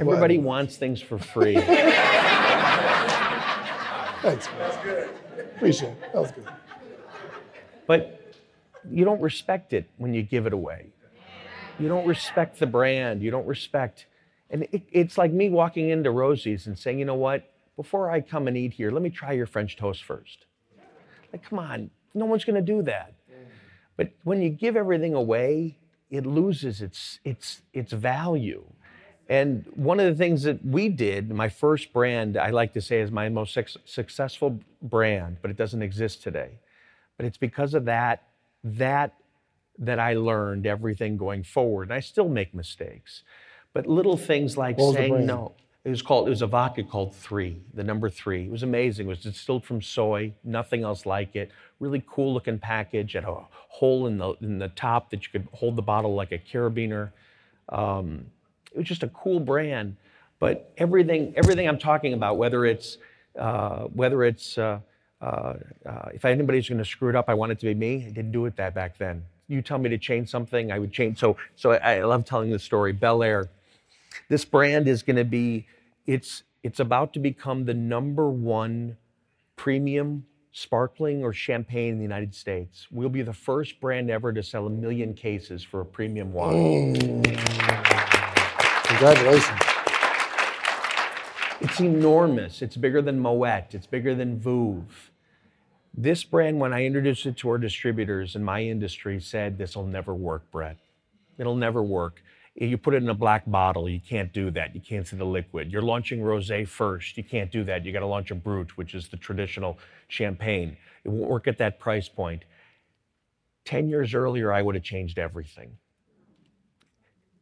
Everybody wants things for free. Thanks. That's good. Appreciate it. That was good. But you don't respect it when you give it away. You don't respect the brand. You don't respect, and it, it's like me walking into Rosie's and saying, you know what? Before I come and eat here, let me try your French toast first. Like, come on, no one's going to do that. But when you give everything away, it loses its its its value. And one of the things that we did, my first brand, I like to say is my most successful brand, but it doesn't exist today. But it's because of that, that, that I learned everything going forward. And I still make mistakes. But little things like saying no. It was called, it was a vodka called Three, the number three. It was amazing. It was distilled from soy, nothing else like it. Really cool looking package, had a hole in the, in the top that you could hold the bottle like a carabiner. Um, it was just a cool brand. But everything, everything I'm talking about, whether it's, uh, whether it's, uh, uh, uh if anybody's going to screw it up, I want it to be me. I didn't do it that back then. You tell me to change something, I would change. So, so I, I love telling the story. Belaire. this brand is going to be, it's, it's about to become the number one premium sparkling or champagne in the United States. We'll be the first brand ever to sell a million cases for a premium wine. Mm. Congratulations. It's enormous. It's bigger than Moet. It's bigger than Veuve. This brand, when I introduced it to our distributors in my industry, said, This will never work, Brett. It'll never work. You put it in a black bottle, you can't do that. You can't see the liquid. You're launching rose first. You can't do that. You got to launch a brut, which is the traditional champagne. It won't work at that price point. 10 years earlier, I would have changed everything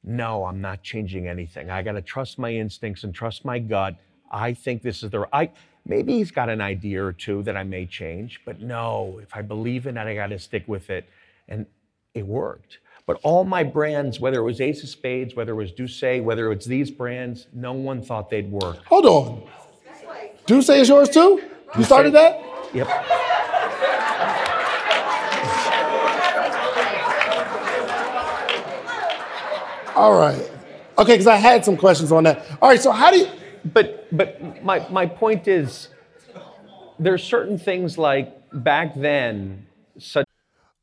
no, I'm not changing anything. I got to trust my instincts and trust my gut. I think this is the I maybe he's got an idea or two that I may change, but no, if I believe in it, I got to stick with it. And it worked. But all my brands, whether it was Ace of Spades, whether it was D'USSÉ, whether it's these brands, no one thought they'd work. Hold on. D'USSÉ is yours too? You started that? Yep. All right. Okay, because I had some questions on that. All right, so how do you? But but my my point is, there's certain things like back then. Such.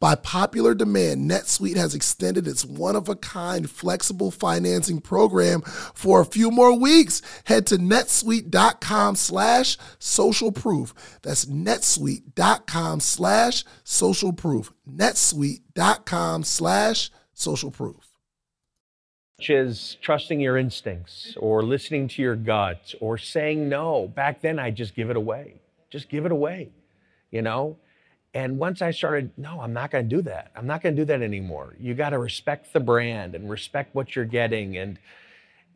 By popular demand, NetSuite has extended its one of a kind flexible financing program for a few more weeks. Head to netsuite.com slash social proof. That's netsuite.com slash social proof. netsuite.com slash social proof. Which is trusting your instincts or listening to your gut or saying no. Back then, I just give it away. Just give it away, you know? And once I started, no, I'm not going to do that. I'm not going to do that anymore. You got to respect the brand and respect what you're getting, and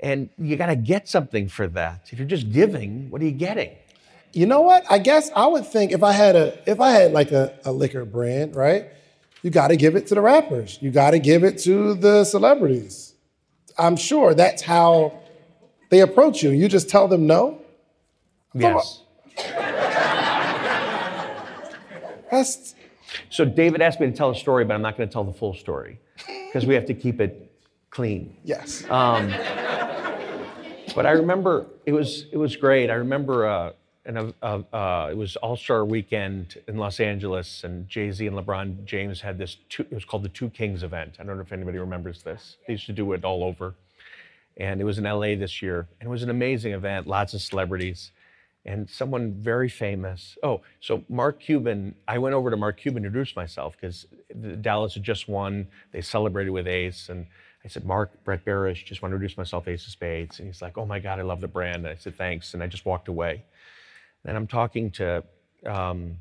and you got to get something for that. If you're just giving, what are you getting? You know what? I guess I would think if I had a if I had like a, a liquor brand, right? You got to give it to the rappers. You got to give it to the celebrities. I'm sure that's how they approach you. You just tell them no. Yes. That's So David asked me to tell a story, but I'm not going to tell the full story because we have to keep it clean. Yes. Um, but I remember it was it was great. I remember uh, and uh, uh, it was All Star Weekend in Los Angeles, and Jay Z and LeBron James had this. Two, it was called the Two Kings event. I don't know if anybody remembers this. They used to do it all over, and it was in LA this year, and it was an amazing event. Lots of celebrities, and someone very famous. Oh, so Mark Cuban. I went over to Mark Cuban to introduce myself because Dallas had just won. They celebrated with Ace, and I said, Mark, Brett Berish, just want to introduce myself, Ace of Spades. And he's like, oh my God, I love the brand. And I said, thanks. And I just walked away. And I'm talking to um,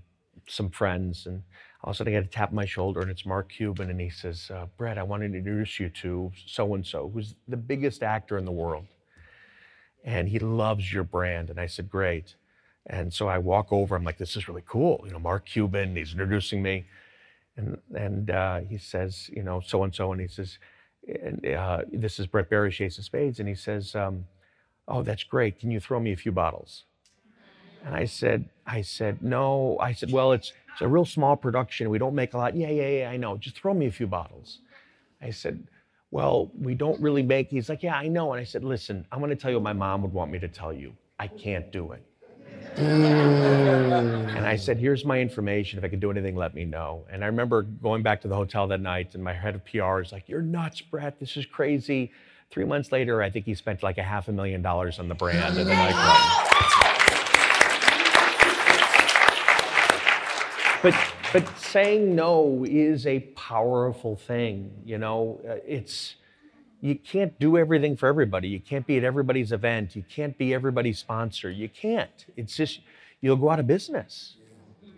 some friends, and all of a sudden I get a tap on my shoulder, and it's Mark Cuban, and he says, uh, Brett, I want to introduce you to so and so, who's the biggest actor in the world. And he loves your brand. And I said, great. And so I walk over, I'm like, this is really cool. You know, Mark Cuban, he's introducing me. And, and uh, he says, you know, so and so, and he says, uh, this is Brett Berry, Ace of Spades, and he says, um, "Oh, that's great. Can you throw me a few bottles?" And I said, "I said no." I said, "Well, it's it's a real small production. We don't make a lot." Yeah, yeah, yeah. I know. Just throw me a few bottles. I said, "Well, we don't really make." He's like, "Yeah, I know." And I said, "Listen, I'm going to tell you what my mom would want me to tell you. I can't do it." And I said, Here's my information. If I can do anything, let me know. And I remember going back to the hotel that night, and my head of PR is like, You're nuts, Brett. This is crazy. Three months later, I think he spent like a half a million dollars on the brand and the nightclub. But, but saying no is a powerful thing. You know, uh, it's you can't do everything for everybody. You can't be at everybody's event. You can't be everybody's sponsor. You can't. It's just, you'll go out of business.